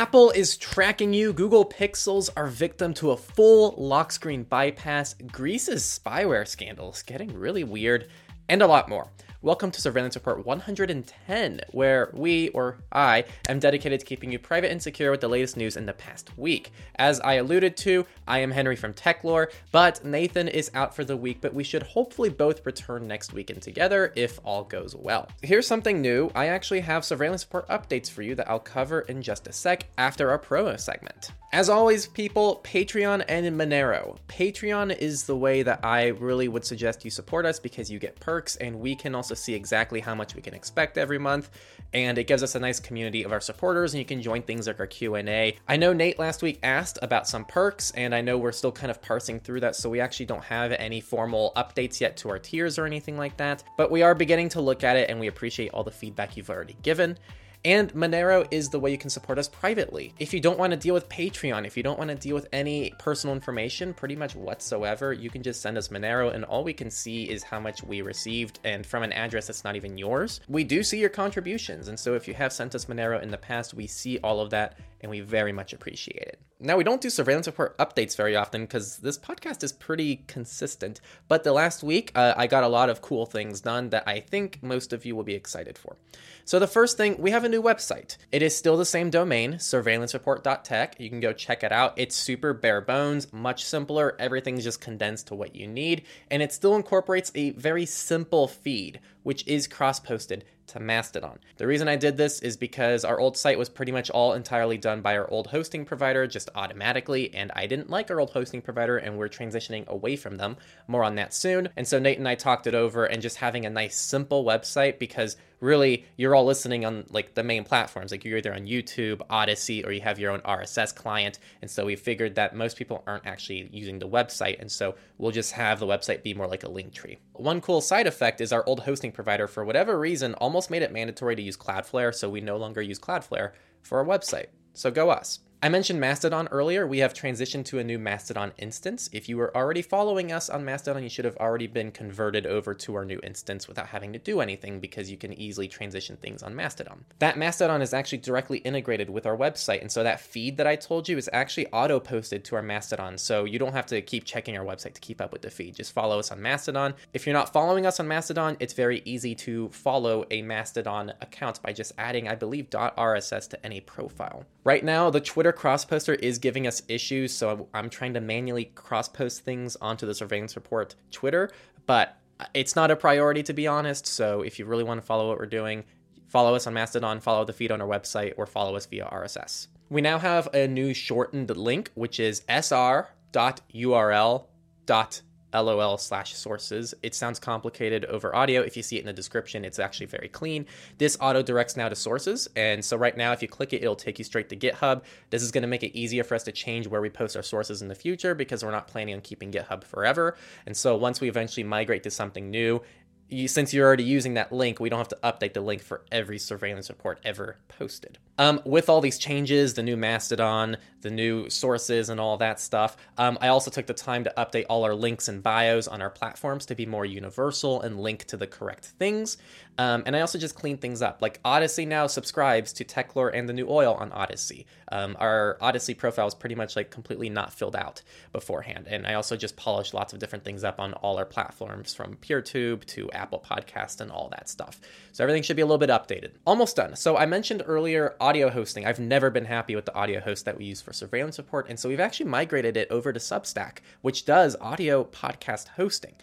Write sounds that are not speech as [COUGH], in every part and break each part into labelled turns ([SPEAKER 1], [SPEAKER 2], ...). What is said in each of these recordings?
[SPEAKER 1] Apple is tracking you. Google Pixels are victim to a full lock screen bypass. Greece's spyware scandal is getting really weird, and a lot more. Welcome to Surveillance Report 110, where we, or I, am dedicated to keeping you private and secure with the latest news in the past week. As I alluded to, I am Henry from TechLore, but Nathan is out for the week, but we should hopefully both return next weekend together if all goes well. Here's something new I actually have Surveillance Report updates for you that I'll cover in just a sec after our promo segment. As always, people, Patreon and Monero. Patreon is the way that I really would suggest you support us because you get perks and we can also see exactly how much we can expect every month and it gives us a nice community of our supporters and you can join things like our Q&A. I know Nate last week asked about some perks and I know we're still kind of parsing through that so we actually don't have any formal updates yet to our tiers or anything like that, but we are beginning to look at it and we appreciate all the feedback you've already given. And Monero is the way you can support us privately. If you don't want to deal with Patreon, if you don't want to deal with any personal information, pretty much whatsoever, you can just send us Monero, and all we can see is how much we received, and from an address that's not even yours. We do see your contributions, and so if you have sent us Monero in the past, we see all of that, and we very much appreciate it. Now, we don't do surveillance report updates very often because this podcast is pretty consistent, but the last week uh, I got a lot of cool things done that I think most of you will be excited for. So, the first thing, we have a new website. It is still the same domain, surveillancereport.tech. You can go check it out. It's super bare bones, much simpler. Everything's just condensed to what you need, and it still incorporates a very simple feed, which is cross posted to Mastodon. The reason I did this is because our old site was pretty much all entirely done by our old hosting provider just automatically, and I didn't like our old hosting provider, and we're transitioning away from them. More on that soon. And so Nate and I talked it over, and just having a nice, simple website because really you're all listening on like the main platforms. Like you're either on youtube Odysee, or you have your own rss client. And so we figured that most people aren't actually using the website. And so we'll just have the website be more like a link tree. One cool side effect is our old hosting provider for whatever reason almost made it mandatory to use cloudflare. So we no longer use cloudflare for our website. So go us I mentioned Mastodon earlier. We have transitioned to a new Mastodon instance. If you were already following us on Mastodon, you should have already been converted over to our new instance without having to do anything because you can easily transition things on Mastodon. That Mastodon is actually directly integrated with our website, and so that feed that I told you is actually auto posted to our Mastodon, so you don't have to keep checking our website to keep up with the feed. Just follow us on Mastodon. If you're not following us on Mastodon, it's very easy to follow a Mastodon account by just adding, I believe, .rss to any profile. Right now, the Twitter Twitter cross poster is giving us issues, so I'm trying to manually cross post things onto the surveillance report Twitter, but it's not a priority to be honest. So if you really want to follow what we're doing, follow us on Mastodon, follow the feed on our website, or follow us via RSS. We now have a new shortened link, which is sr.url lol slash sources. It sounds complicated over audio. If you see it in the description, it's actually very clean. This auto directs now to sources. And so right now, if you click it, it'll take you straight to GitHub. This is going to make it easier for us to change where we post our sources in the future because we're not planning on keeping GitHub forever. And so once we eventually migrate to something new, you, since you're already using that link, we don't have to update the link for every surveillance report ever posted. Um, with all these changes, the new Mastodon, the new sources, and all that stuff, um, I also took the time to update all our links and bios on our platforms to be more universal and link to the correct things. Um, and I also just cleaned things up. Like Odysee now subscribes to Techlore and the new oil on Odysee. Um, our Odysee profile is pretty much like completely not filled out beforehand. And I also just polished lots of different things up on all our platforms from PeerTube to Apple Podcast and all that stuff. So everything should be a little bit updated. Almost done. So I mentioned earlier audio hosting. I've never been happy with the audio host that we use for surveillance support, And so we've actually migrated it over to Substack, which does audio podcast hosting.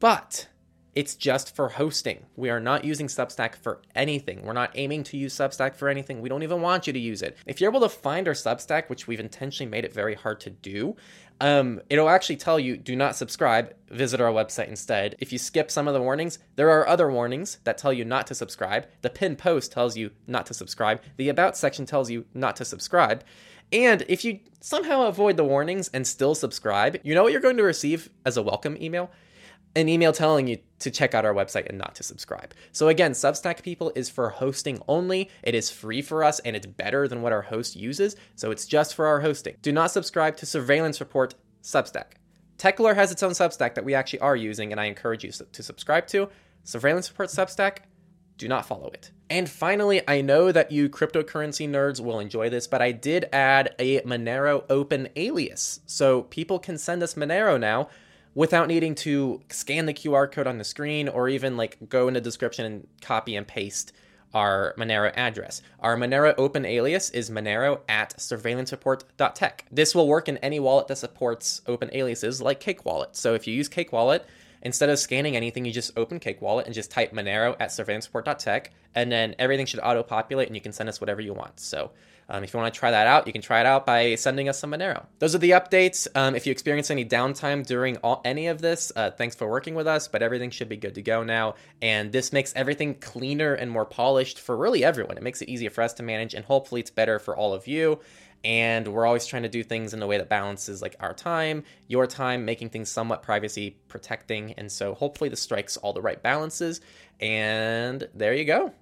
[SPEAKER 1] But it's just for hosting. We are not using Substack for anything. We're not aiming to use Substack for anything. We don't even want you to use it. If you're able to find our Substack, which we've intentionally made it very hard to do, um, it'll actually tell you do not subscribe, visit our website instead. If you skip some of the warnings, there are other warnings that tell you not to subscribe. The pin post tells you not to subscribe, the about section tells you not to subscribe. And if you somehow avoid the warnings and still subscribe, you know what you're going to receive as a welcome email? An email telling you to check out our website and not to subscribe. So again, Substack people is for hosting only. It is free for us and it's better than what our host uses, so it's just for our hosting. Do not subscribe to Surveillance Report Substack. Techlore has its own Substack that we actually are using and I encourage you to subscribe to. Surveillance Report Substack, do not follow it. And finally, I know that you cryptocurrency nerds will enjoy this, but I did add a Monero open alias. So people can send us Monero now without needing to scan the QR code on the screen or even like go in the description and copy and paste our Monero address. Our Monero open alias is monero at surveillancereport.tech. This will work in any wallet that supports open aliases like Cake Wallet. So if you use Cake Wallet, instead of scanning anything, you just open Cake Wallet and just type monero at surveillancereport.tech, and then everything should auto populate and you can send us whatever you want. So um, if you want to try that out, you can try it out by sending us some Monero. Those are the updates. Um, if you experience any downtime during all, any of this, uh, thanks for working with us, but everything should be good to go now. And this makes everything cleaner and more polished for really everyone. It makes it easier for us to manage, and hopefully it's better for all of you and we're always trying to do things in a way that balances like our time your time making things somewhat privacy protecting. And so hopefully this strikes all the right balances. And there you go.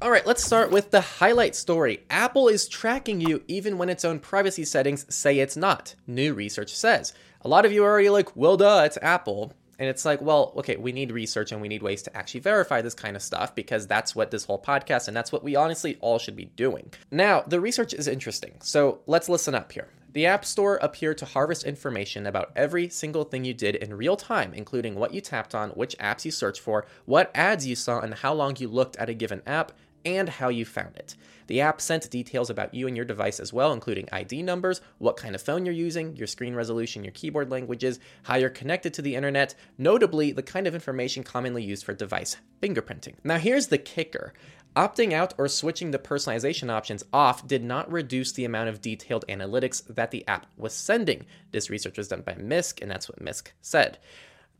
[SPEAKER 1] All right let's start with the highlight story. Apple is tracking you even when its own privacy settings say it's not. New research says. A lot of you are already like well duh it's apple and it's like, well, okay, we need research and we need ways to actually verify this kind of stuff because that's what this whole podcast and that's what we honestly all should be doing. Now, the research is interesting. So let's listen up here. The App Store appeared to harvest information about every single thing you did in real time, including what you tapped on, which apps you searched for, what ads you saw, and how long you looked at a given app, and how you found it. The app sent details about you and your device as well, including ID numbers, what kind of phone you're using, your screen resolution, your keyboard languages, how you're connected to the internet, notably the kind of information commonly used for device fingerprinting. Now, here's the kicker. Opting out or switching the personalization options off did not reduce the amount of detailed analytics that the app was sending. This research was done by Mysk, and that's what Mysk said.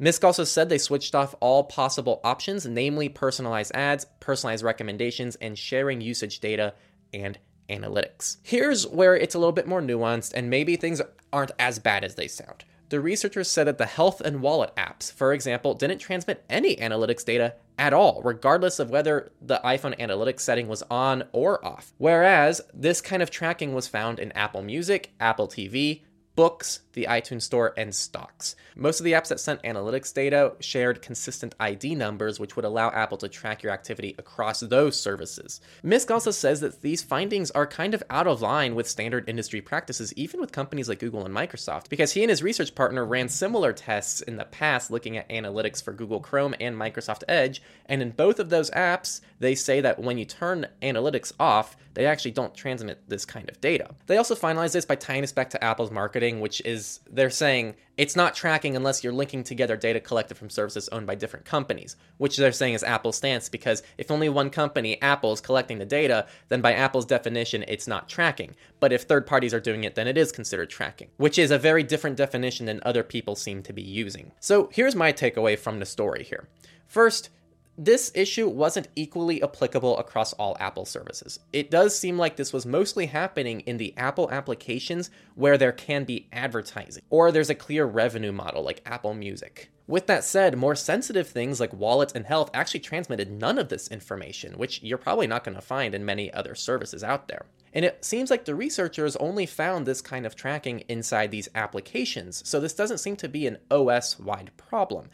[SPEAKER 1] Mysk also said they switched off all possible options, namely personalized ads, personalized recommendations, and sharing usage data and analytics. Here's where it's a little bit more nuanced, and maybe things aren't as bad as they sound. The researchers said that the health and wallet apps, for example, didn't transmit any analytics data at all, regardless of whether the iPhone analytics setting was on or off. Whereas this kind of tracking was found in Apple Music, Apple TV, Books, the iTunes Store, and Stocks. Most of the apps that sent analytics data shared consistent ID numbers, which would allow Apple to track your activity across those services. Mysk also says that these findings are kind of out of line with standard industry practices, even with companies like Google and Microsoft, because he and his research partner ran similar tests in the past looking at analytics for Google Chrome and Microsoft Edge, and in both of those apps, they say that when you turn analytics off, they actually don't transmit this kind of data. They also finalize this by tying this back to Apple's marketing, which is they're saying it's not tracking unless you're linking together data collected from services owned by different companies, which they're saying is Apple's stance because if only one company, Apple, is collecting the data, then by Apple's definition, it's not tracking. But if third parties are doing it, then it is considered tracking, which is a very different definition than other people seem to be using. So here's my takeaway from the story here. First, this issue wasn't equally applicable across all Apple services. It does seem like this was mostly happening in the Apple applications where there can be advertising, or there's a clear revenue model like Apple Music. With that said, more sensitive things like wallets and health actually transmitted none of this information, which you're probably not going to find in many other services out there. And it seems like the researchers only found this kind of tracking inside these applications, so this doesn't seem to be an OS wide problem,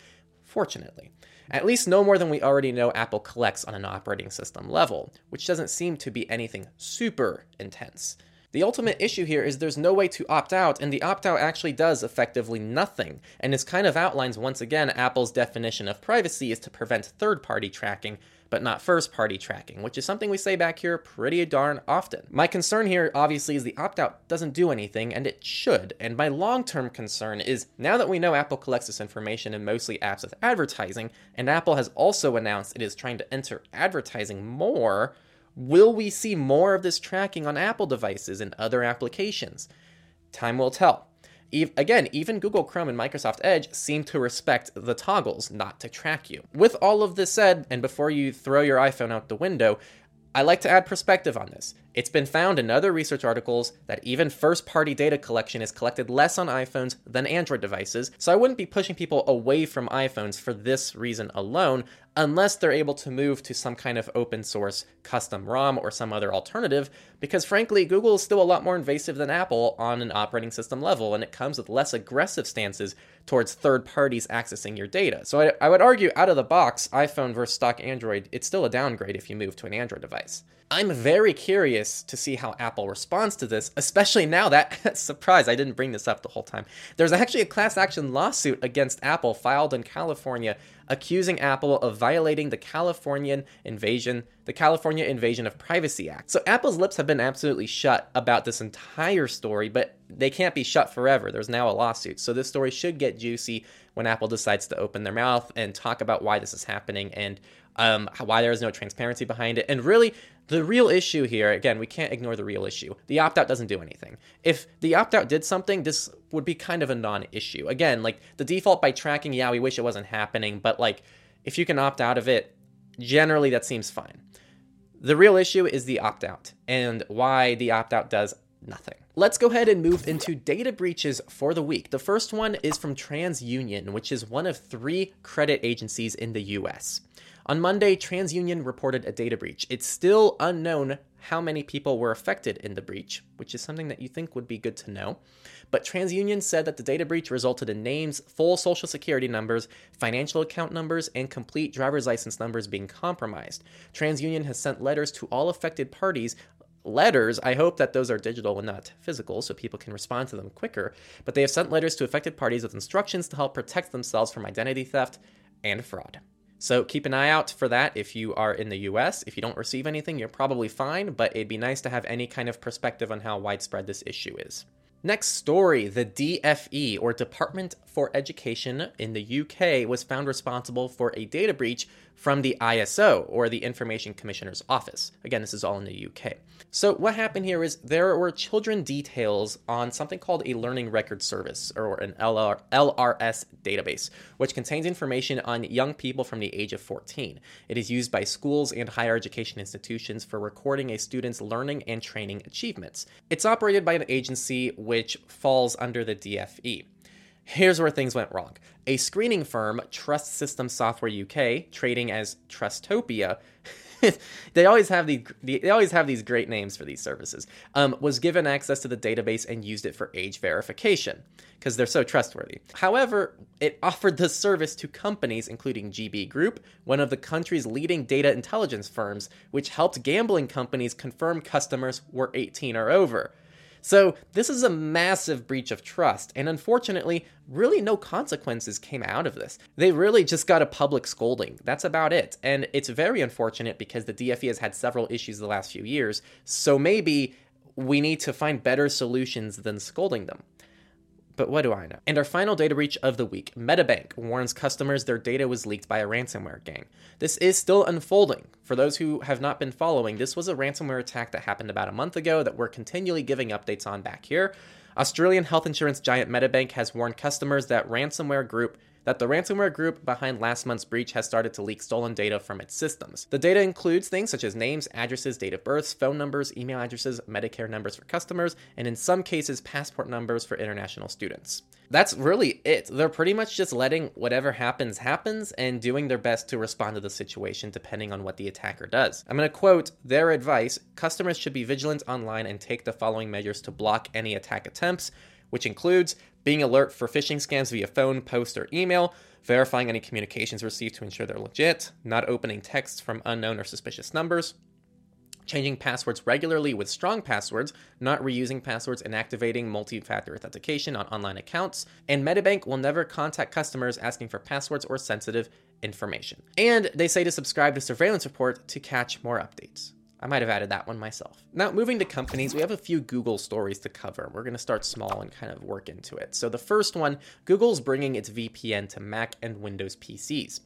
[SPEAKER 1] fortunately. At least no more than we already know Apple collects on an operating system level, which doesn't seem to be anything super intense. The ultimate issue here is there's no way to opt out, and the opt out actually does effectively nothing, and this kind of outlines once again Apple's definition of privacy is to prevent third party tracking, but not first party tracking, which is something we say back here pretty darn often. My concern here, obviously, is the opt out doesn't do anything, and it should. And my long term concern is now that we know Apple collects this information in mostly apps with advertising, and Apple has also announced it is trying to enter advertising more Will we see more of this tracking on Apple devices and other applications? Time will tell. E- again, even Google Chrome and Microsoft Edge seem to respect the toggles not to track you. With all of this said, and before you throw your iPhone out the window, I like to add perspective on this. It's been found in other research articles that even first party data collection is collected less on iPhones than Android devices, so I wouldn't be pushing people away from iPhones for this reason alone, unless they're able to move to some kind of open source custom ROM or some other alternative, because frankly, Google is still a lot more invasive than Apple on an operating system level, and it comes with less aggressive stances towards third parties accessing your data. So I, I would argue, out of the box, iPhone versus stock Android, it's still a downgrade if you move to an Android device. I'm very curious to see how Apple responds to this, especially now that, [LAUGHS] surprise, I didn't bring this up the whole time. There's actually a class action lawsuit against Apple filed in California accusing Apple of violating the Californian invasion, the California Invasion of Privacy Act. So Apple's lips have been absolutely shut about this entire story, but they can't be shut forever. There's now a lawsuit. So this story should get juicy when Apple decides to open their mouth and talk about why this is happening and um, why there is no transparency behind it. And really, the real issue here, again, we can't ignore the real issue. The opt out doesn't do anything. If the opt out did something, this would be kind of a non issue. Again, like the default by tracking, yeah, we wish it wasn't happening, but like if you can opt out of it, generally that seems fine. The real issue is the opt out and why the opt out does nothing. Let's go ahead and move into data breaches for the week. The first one is from TransUnion, which is one of three credit agencies in the US. On Monday, TransUnion reported a data breach. It's still unknown how many people were affected in the breach, which is something that you think would be good to know. But TransUnion said that the data breach resulted in names, full social security numbers, financial account numbers, and complete driver's license numbers being compromised. TransUnion has sent letters to all affected parties letters. I hope that those are digital and not physical so people can respond to them quicker. But they have sent letters to affected parties with instructions to help protect themselves from identity theft and fraud. So keep an eye out for that if you are in the US. If you don't receive anything, you're probably fine, but it'd be nice to have any kind of perspective on how widespread this issue is. Next story the DFE, or Department for Education in the UK, was found responsible for a data breach from the ICO, or the Information Commissioner's Office. Again, this is all in the UK. So, what happened here is there were children details on something called a Learning Record Service, or an LR, LRS database, which contains information on young people from the age of 14. It is used by schools and higher education institutions for recording a student's learning and training achievements. It's operated by an agency which falls under the DFE. Here's where things went wrong. A screening firm, Trust System Software UK, trading as Trustopia, [LAUGHS] they always have these they always have these great names for these services. Um, was given access to the database and used it for age verification because they're so trustworthy. However, it offered the service to companies including GB Group, one of the country's leading data intelligence firms, which helped gambling companies confirm customers were 18 or over. So, this is a massive breach of trust, and unfortunately, really no consequences came out of this. They really just got a public scolding. That's about it. And it's very unfortunate because the DFE has had several issues the last few years, so maybe we need to find better solutions than scolding them but what do I know? And our final data breach of the week Medibank warns customers their data was leaked by a ransomware gang. This is still unfolding. For those who have not been following, this was a ransomware attack that happened about a month ago that we're continually giving updates on back here. Australian health insurance giant Medibank has warned customers that ransomware group that the ransomware group behind last month's breach has started to leak stolen data from its systems. The data includes things such as names, addresses, date of births, phone numbers, email addresses, Medicare numbers for customers, and in some cases, passport numbers for international students. That's really it. They're pretty much just letting whatever happens happens and doing their best to respond to the situation depending on what the attacker does. I'm going to quote their advice customers should be vigilant online and take the following measures to block any attack attempts which includes being alert for phishing scams via phone, post, or email, verifying any communications received to ensure they're legit, not opening texts from unknown or suspicious numbers, changing passwords regularly with strong passwords, not reusing passwords, and activating multi factor authentication on online accounts. And Medibank will never contact customers asking for passwords or sensitive information. And they say to subscribe to Surveillance Report to catch more updates. I might have added that one myself. Now, moving to companies, we have a few Google stories to cover. We're going to start small and kind of work into it. So, the first one Google's bringing its VPN to Mac and Windows PCs.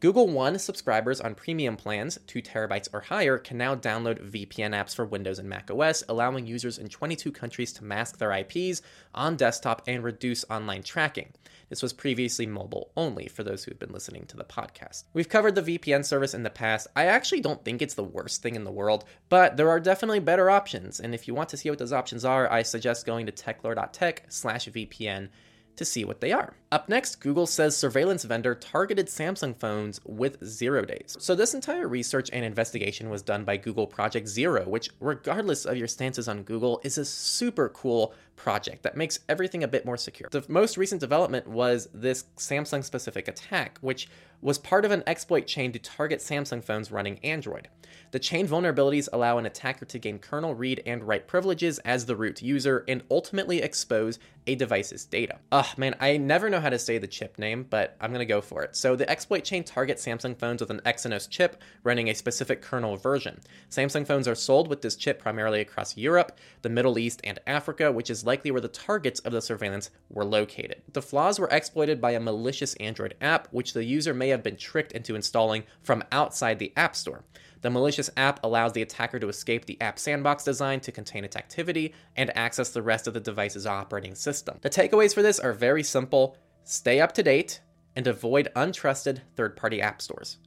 [SPEAKER 1] Google One subscribers on premium plans, 2 terabytes or higher, can now download VPN apps for Windows and Mac OS, allowing users in 22 countries to mask their IPs on desktop and reduce online tracking. This was previously mobile only for those who've been listening to the podcast. We've covered the VPN service in the past. I actually don't think it's the worst thing in the world, but there are definitely better options. And if you want to see what those options are, I suggest going to techlore.tech slash VPN to see what they are. Up next, Google says surveillance vendor targeted Samsung phones with zero days. So, this entire research and investigation was done by Google Project Zero, which, regardless of your stances on Google, is a super cool project that makes everything a bit more secure. The most recent development was this Samsung specific attack, which was part of an exploit chain to target Samsung phones running Android. The chain vulnerabilities allow an attacker to gain kernel read and write privileges as the root user and ultimately expose a device's data. Ugh, man, I never know how to say the chip name, but I'm gonna go for it. So the exploit chain targets Samsung phones with an Exynos chip running a specific kernel version. Samsung phones are sold with this chip primarily across Europe, the Middle East, and Africa, which is likely where the targets of the surveillance were located. The flaws were exploited by a malicious Android app, which the user may have been tricked into installing from outside the App Store. The malicious app allows the attacker to escape the app sandbox design to contain its activity and access the rest of the device's operating system. The takeaways for this are very simple stay up to date and avoid untrusted third party app stores.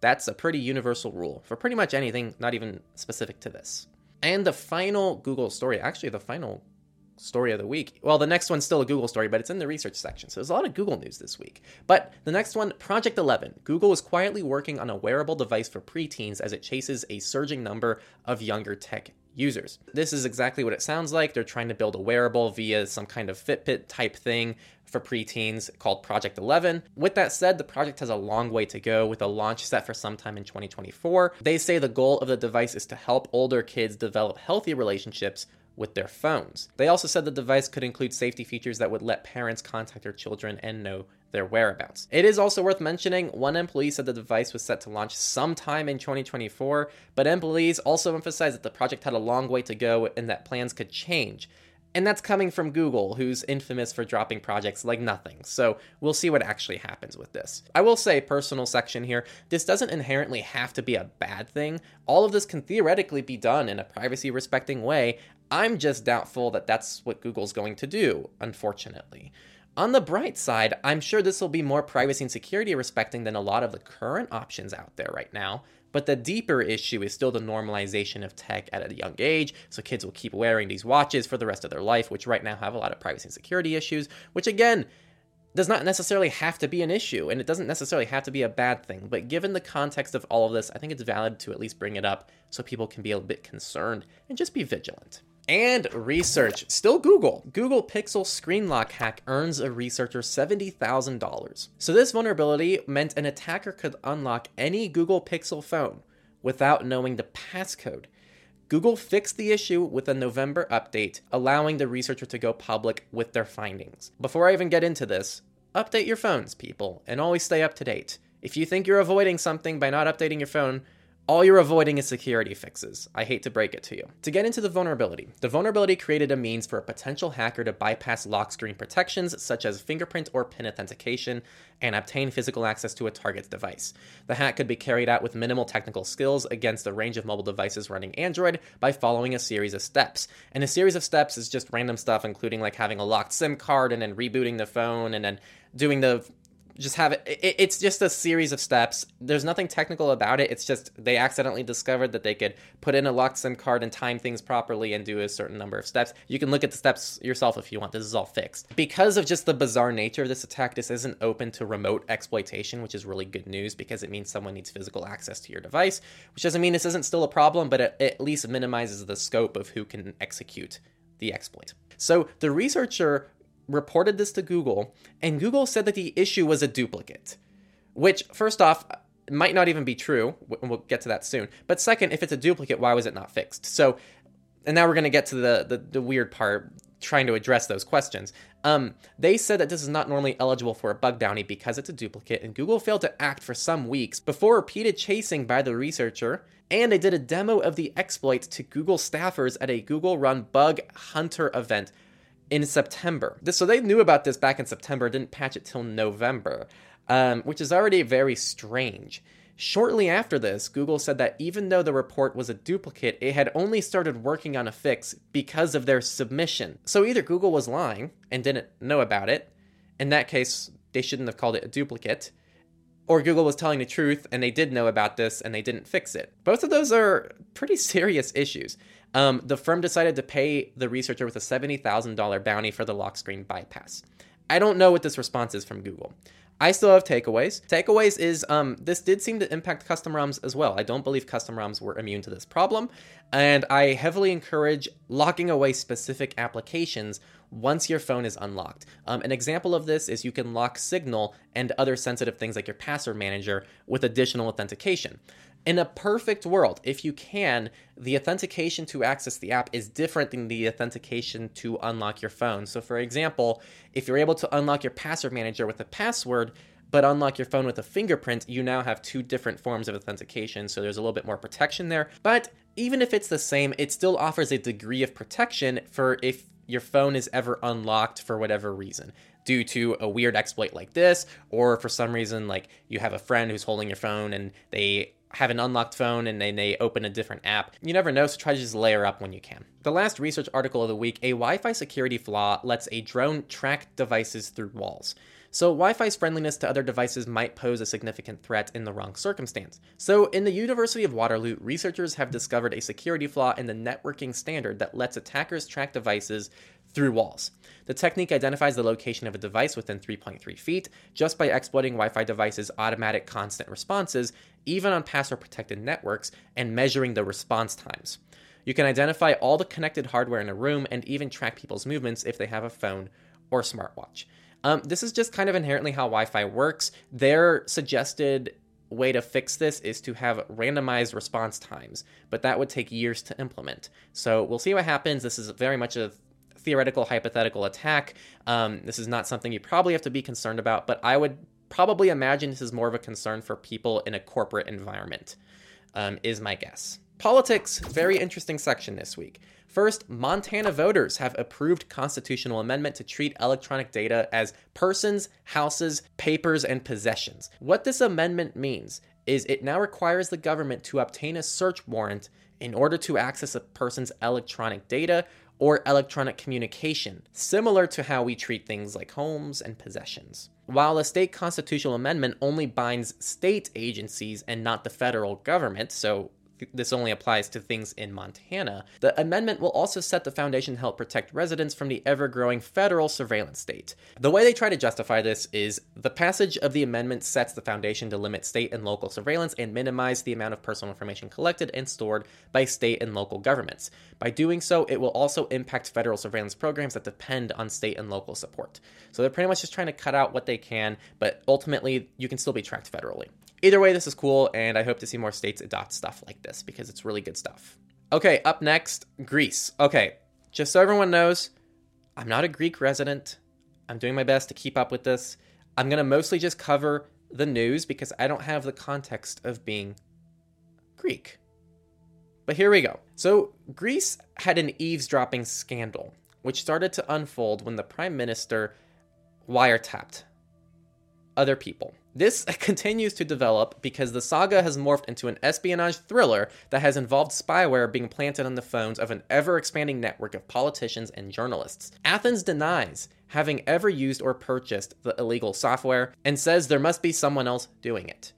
[SPEAKER 1] That's a pretty universal rule for pretty much anything, not even specific to this. And the final Google story, actually, the final story of the week. Well, the next one's still a Google story, but it's in the research section. So there's a lot of Google news this week. But the next one, Project 11. Google is quietly working on a wearable device for preteens as it chases a surging number of younger tech users. This is exactly what it sounds like. They're trying to build a wearable via some kind of Fitbit type thing for preteens called Project 11. With that said, the project has a long way to go with a launch set for sometime in 2024. They say the goal of the device is to help older kids develop healthy relationships with their phones. They also said the device could include safety features that would let parents contact their children and know their whereabouts. It is also worth mentioning one employee said the device was set to launch sometime in 2024, but employees also emphasized that the project had a long way to go and that plans could change. And that's coming from Google, who's infamous for dropping projects like nothing. So we'll see what actually happens with this. I will say, personal section here, this doesn't inherently have to be a bad thing. All of this can theoretically be done in a privacy respecting way. I'm just doubtful that that's what Google's going to do, unfortunately. On the bright side, I'm sure this will be more privacy and security respecting than a lot of the current options out there right now. But the deeper issue is still the normalization of tech at a young age. So kids will keep wearing these watches for the rest of their life, which right now have a lot of privacy and security issues, which again, does not necessarily have to be an issue, and it doesn't necessarily have to be a bad thing. But given the context of all of this, I think it's valid to at least bring it up so people can be a bit concerned and just be vigilant. And research. Still Google. Google Pixel screen lock hack earns a researcher $70,000. So, this vulnerability meant an attacker could unlock any Google Pixel phone without knowing the passcode. Google fixed the issue with a November update, allowing the researcher to go public with their findings. Before I even get into this, update your phones, people, and always stay up to date. If you think you're avoiding something by not updating your phone, all you're avoiding is security fixes. I hate to break it to you. To get into the vulnerability, the vulnerability created a means for a potential hacker to bypass lock screen protections such as fingerprint or PIN authentication and obtain physical access to a target's device. The hack could be carried out with minimal technical skills against a range of mobile devices running Android by following a series of steps. And a series of steps is just random stuff, including like having a locked SIM card and then rebooting the phone and then doing the just have it, it, it's just a series of steps. There's nothing technical about it. It's just they accidentally discovered that they could put in a locked sim card and time things properly and do a certain number of steps. You can look at the steps yourself if you want. This is all fixed. Because of just the bizarre nature of this attack this isn't open to remote exploitation which is really good news because it means someone needs physical access to your device which doesn't mean this isn't still a problem but it, it at least minimizes the scope of who can execute the exploit. So the researcher reported this to Google, and Google said that the issue was a duplicate. Which, first off, might not even be true. We'll get to that soon. But second, if it's a duplicate, why was it not fixed? So, and now we're going to get to the, the, the weird part, trying to address those questions. Um, they said that this is not normally eligible for a bug bounty because it's a duplicate, and Google failed to act for some weeks before repeated chasing by the researcher. And they did a demo of the exploit to Google staffers at a Google run bug hunter event in September. So they knew about this back in September, didn't patch it till November, um, which is already very strange. Shortly after this, Google said that even though the report was a duplicate, it had only started working on a fix because of their submission. So either Google was lying and didn't know about it, in that case, they shouldn't have called it a duplicate, or Google was telling the truth and they did know about this and they didn't fix it. Both of those are pretty [LAUGHS] serious issues. Um, the firm decided to pay the researcher with a $70,000 bounty for the lock screen bypass. I don't know what this response is from Google. I still have takeaways. Takeaways is um, this did seem to impact custom ROMs as well. I don't believe custom ROMs were immune to this problem, and I heavily encourage locking away specific applications once your phone is unlocked. Um, an example of this is you can lock Signal and other sensitive things like your password manager with additional authentication. In a perfect world, if you can, the authentication to access the app is different than the authentication to unlock your phone. So, for example, if you're able to unlock your password manager with a password, but unlock your phone with a fingerprint, you now have two different forms of authentication, so there's a little bit more protection there. But even if it's the same, it still offers a degree of protection for if your phone is ever unlocked for whatever reason due to a weird exploit like this, or for some reason, like you have a friend who's holding your phone and they have an unlocked phone and then they open a different app. You never know, so try to just layer up when you can. The last research article of the week a Wi Fi security flaw lets a drone track devices through walls. So, Wi Fi's friendliness to other devices might pose a significant threat in the wrong circumstance. So, in the University of Waterloo, researchers have discovered a security flaw in the networking standard that lets attackers track devices through walls. The technique identifies the location of a device within 3.3 feet just by exploiting Wi Fi devices' automatic constant responses, even on password protected networks, and measuring the response times. You can identify all the connected hardware in a room and even track people's movements if they have a phone or smartwatch. Um, this is just kind of inherently how Wi Fi works. Their suggested way to fix this is to have randomized response times, but that would take years to implement. So we'll see what happens. This is very much a theoretical hypothetical attack. Um, this is not something you probably have to be concerned about, but I would probably imagine this is more of a concern for people in a corporate environment, um, is my guess. Politics, very interesting section this week. First, Montana voters have approved constitutional amendment to treat electronic data as persons, houses, papers, and possessions. What this amendment means is it now requires the government to obtain a search warrant in order to access a person's electronic data or electronic communication, similar to how we treat things like homes and possessions. While a state constitutional amendment only binds state agencies and not the federal government, so this only applies to things in Montana. The amendment will also set the foundation to help protect residents from the ever growing federal surveillance state. The way they try to justify this is the passage of the amendment sets the foundation to limit state and local surveillance and minimize the amount of personal information collected and stored by state and local governments. By doing so, it will also impact federal surveillance programs that depend on state and local support. So they're pretty much just trying to cut out what they can, but ultimately, you can still be tracked federally. Either way, this is cool, and I hope to see more states adopt stuff like this because it's really good stuff. Okay, up next, Greece. Okay, just so everyone knows, I'm not a Greek resident. I'm doing my best to keep up with this. I'm going to mostly just cover the news because I don't have the context of being Greek. But here we go. So, Greece had an eavesdropping scandal, which started to unfold when the prime minister wiretapped other people. This [LAUGHS] continues to develop because the saga has morphed into an espionage thriller that has involved spyware being planted on the phones of an ever expanding network of politicians and journalists. Athens denies having ever used or purchased the illegal software and says there must be someone else doing it.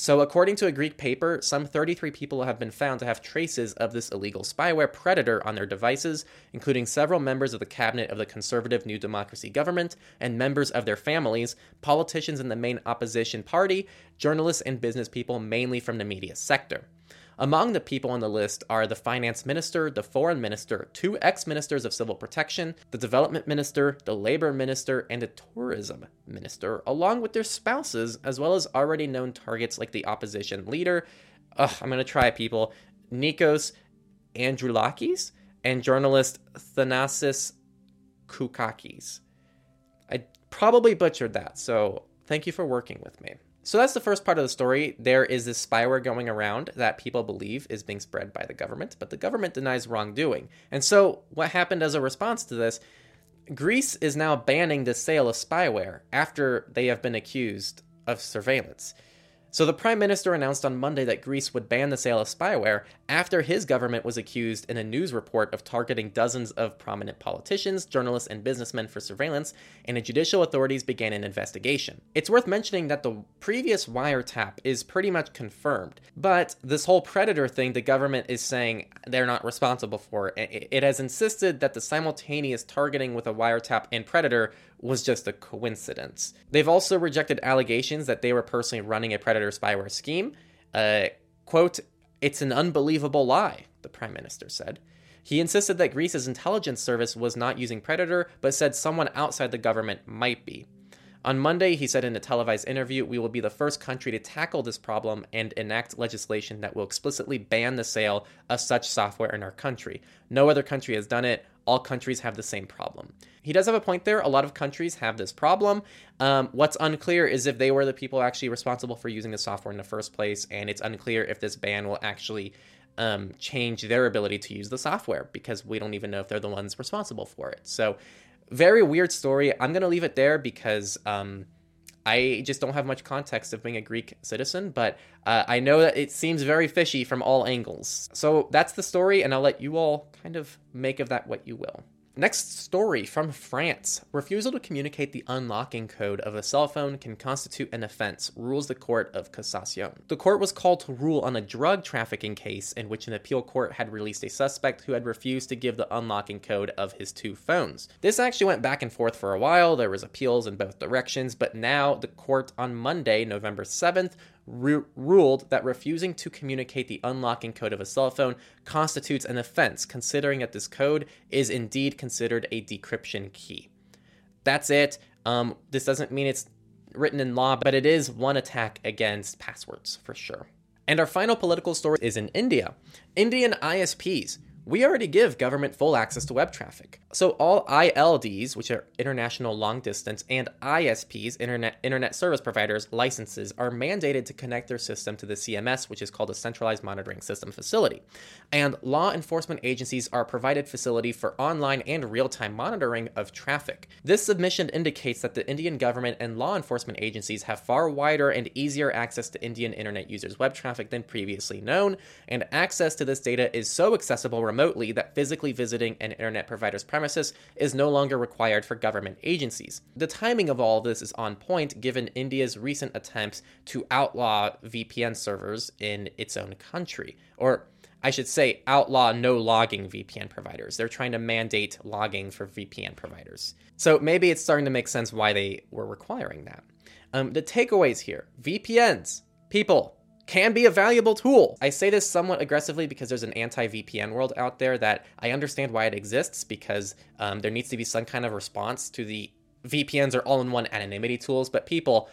[SPEAKER 1] So, according to a Greek paper, some 33 people have been found to have traces of this illegal spyware predator on their devices, including several members of the cabinet of the conservative New Democracy government and members of their families, politicians in the main opposition party, journalists, and business people mainly from the media sector. Among the people on the list are the finance minister, the foreign minister, two ex ministers of civil protection, the development minister, the labor minister, and the tourism minister, along with their spouses, as well as already known targets like the opposition leader. Ugh, I'm going to try people. Nikos Androulakis and journalist Thanasis Koukakis. I probably butchered that, so thank you for working with me. So that's the first part of the story. There is this spyware going around that people believe is being spread by the government, but the government denies wrongdoing. And so what happened as a response to this? Greece is now banning the sale of spyware after they have been accused of surveillance. So the prime minister announced on Monday that Greece would ban the sale of spyware after his government was accused in a news report of targeting dozens of prominent politicians, journalists, and businessmen for surveillance, and the judicial authorities began an investigation. It's worth mentioning that the previous wiretap is pretty much confirmed, but this whole predator thing, the government is saying they're not responsible for. It has insisted that the simultaneous targeting with a wiretap and predator was just a coincidence. They've also rejected allegations that they were personally running a predator spyware scheme. Uh, quote, it's an unbelievable lie, the prime minister said. He insisted that Greece's intelligence service was not using Predator, but said someone outside the government might be. On Monday, he said in a televised interview, We will be the first country to tackle this problem and enact legislation that will explicitly ban the sale of such software in our country. No other country has done it. All countries have the same problem. He does have a point there. A lot of countries have this problem. Um, what's unclear is if they were the people actually responsible for using the software in the first place, and it's unclear if this ban will actually um, change their ability to use the software because we don't even know if they're the ones responsible for it. So very weird story. I'm to leave it there because um, I just don't have much context of being a Greek citizen, but uh, I know that it seems very fishy from all angles. So that's the story, and I'll let you all kind of make of that what you will. Next story from France. Refusal to communicate the unlocking code of a cell phone can constitute an offense, rules the Court of Cassation. The court was called to rule on a drug trafficking case in which an appeal court had released a suspect who had refused to give the unlocking code of his two phones. This actually went back and forth for a while. There was appeals in both directions, but now the court on Monday, November 7th, ruled that refusing to communicate the unlocking code of a cell phone constitutes an offense, considering that this code is indeed considered a decryption key. That's it. Um, this doesn't mean it's written in law, but it is one attack against passwords for sure. And our final political story is in India. Indian ISPs we already give government full access to web traffic. So all ILDs, which are international long distance, and ISPs, internet internet service providers licenses are mandated to connect their system to the CMS, which is called a centralized monitoring system facility. And law enforcement agencies are provided facility for online and real-time monitoring of traffic. This submission indicates that the Indian government and law enforcement agencies have far wider and easier access to Indian internet users' web traffic than previously known, and access to this data is so accessible remotely that physically visiting an internet provider's premises is no longer required for government agencies. The timing of all of this is on point given India's recent attempts to outlaw VPN servers in its own country. Or I should say, outlaw no logging VPN providers. They're trying to mandate logging for VPN providers. So maybe it's starting to make sense why they were requiring that. Um, the takeaways here VPNs, people, can be a valuable tool. I say this somewhat aggressively because there's an anti VPN world out there that I understand why it exists because um, there needs to be some kind of response to the VPNs are all in one anonymity tools, but people,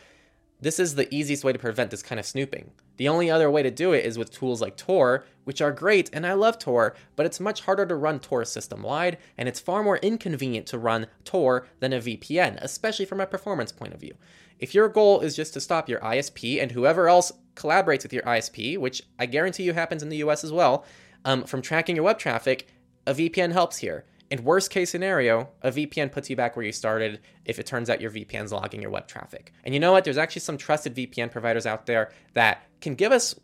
[SPEAKER 1] this is the easiest way to prevent this kind of snooping. The only other way to do it is with tools like Tor, which are great, and I love Tor, but it's much harder to run Tor system wide, and it's far more inconvenient to run Tor than a VPN, especially from a performance point of view. If your goal is just to stop your ISP and whoever else collaborates with your ISP, which I guarantee you happens in the US as well, um, from tracking your web traffic, a VPN helps here. In worst case scenario, a VPN puts you back where you started if it turns out your VPN's logging your web traffic. And you know what? There's actually some trusted VPN providers out there that can give us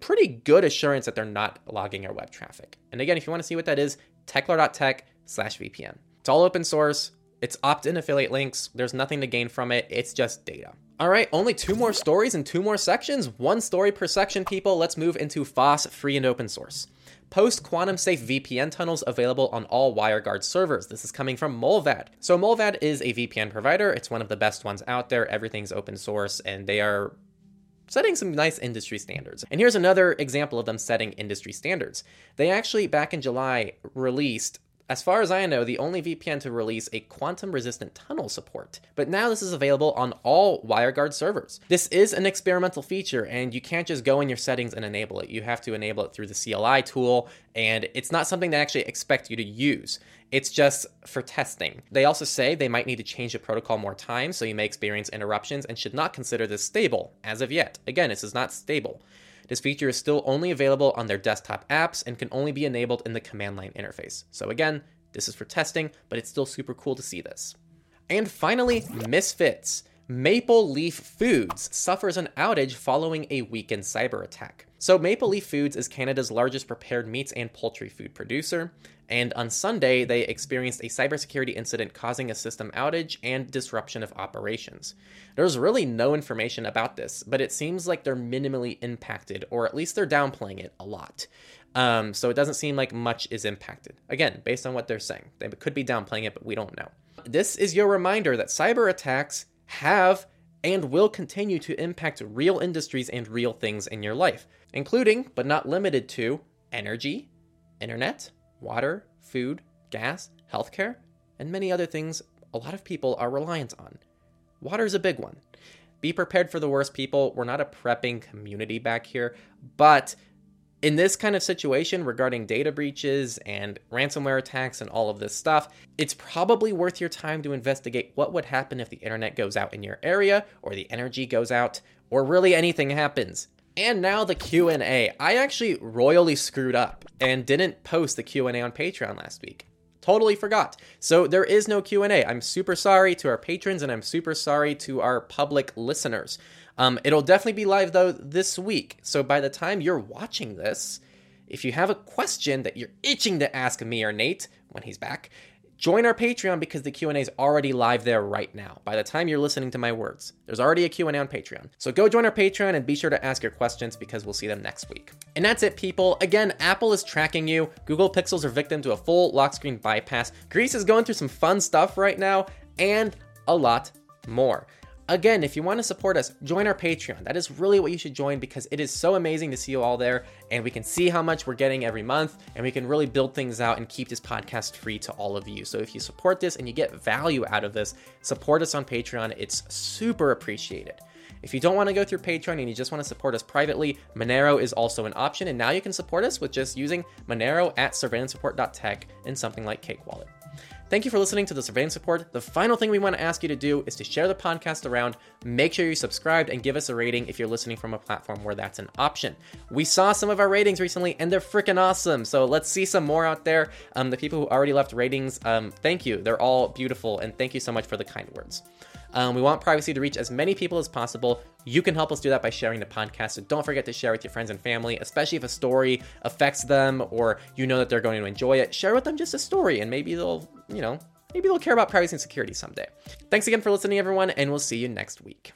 [SPEAKER 1] pretty good assurance that they're not logging our web traffic. And again, if you want to see what that is, techlore.tech slash VPN. It's all open source. It's opt-in affiliate links. There's nothing to gain from it. It's just data. All right, only two more stories and two more sections. One story per section, people. Let's move into FOSS free and open source. Post quantum safe VPN tunnels available on all WireGuard servers. This is coming from Mullvad. So, Mullvad is a VPN provider. It's one of the best ones out there. Everything's open source, and they are setting some nice industry standards. And here's another example of them setting industry standards. They actually, back in July, released as far as I know, the only VPN to release a quantum resistant tunnel support. But now this is available on all WireGuard servers. This is an experimental feature, and you can't just go in your settings and enable it. You have to enable it through the CLI tool, and it's not something they actually expect you to use. It's just for testing. They also say they might need to change the protocol more times, so you may experience interruptions and should not consider this stable as of yet. Again, this is not stable. This feature is still only available on their desktop apps and can only be enabled in the command line interface. So again, this is for testing, but it's still super cool to see this. And finally, Misfits. Maple Leaf Foods suffers an outage following a weekend cyber attack. So, Maple Leaf Foods is Canada's largest prepared meats and poultry food producer, and on Sunday, they experienced a cybersecurity incident causing a system outage and disruption of operations. There's really no information about this, but it seems like they're minimally impacted, or at least they're downplaying it a lot. Um, so, it doesn't seem like much is impacted. Again, based on what they're saying, they could be downplaying it, but we don't know. This is your reminder that cyber attacks have and will continue to impact real industries and real things in your life, including, but not limited to, energy, internet, water, food, gas, healthcare, and many other things a lot of people are reliant on. Water is a big one. Be prepared for the worst, people. We're not a prepping community back here, but in this kind of situation regarding data breaches and ransomware attacks and all of this stuff, it's probably worth your time to investigate what would happen if the internet goes out in your area or the energy goes out or really anything happens. And now the Q&A. I actually royally screwed up and didn't post the Q&A on Patreon last week. Totally forgot. So there is no Q&A. I'm super sorry to our patrons and I'm super sorry to our public listeners. Um, it'll definitely be live though this week. So by the time you're watching this, if you have a question that you're itching to ask me or Nate when he's back, join our Patreon because the Q&A is already live there right now. By the time you're listening to my words, there's already a Q&A on Patreon. So go join our Patreon and be sure to ask your questions because we'll see them next week. And that's it, people. Again, Apple is tracking you. Google Pixels are victim to a full lock screen bypass. Greece is going through some fun stuff right now and a lot more. Again, if you want to support us, join our Patreon. That is really what you should join because it is so amazing to see you all there and we can see how much we're getting every month and we can really build things out and keep this podcast free to all of you. So if you support this and you get value out of this, support us on Patreon. It's super appreciated. If you don't want to go through Patreon and you just want to support us privately, Monero is also an option, and now you can support us with just using Monero at surveillancereport.tech and something like Cake Wallet. Thank you for listening to the Surveillance Report. The final thing we want to ask you to do is to share the podcast around. Make sure you subscribed and give us a rating if you're listening from a platform where that's an option. We saw some of our ratings recently and they're freaking awesome. So let's see some more out there. Um, the people who already left ratings, um, thank you. They're all beautiful and thank you so much for the kind words. Um, we want privacy to reach as many people as possible. You can help us do that by sharing the podcast. So don't forget to share with your friends and family, especially if a story affects them or you know that they're going to enjoy it. Share with them just a story and maybe they'll, you know, maybe they'll care about privacy and security someday. Thanks again for listening, everyone, and we'll see you next week.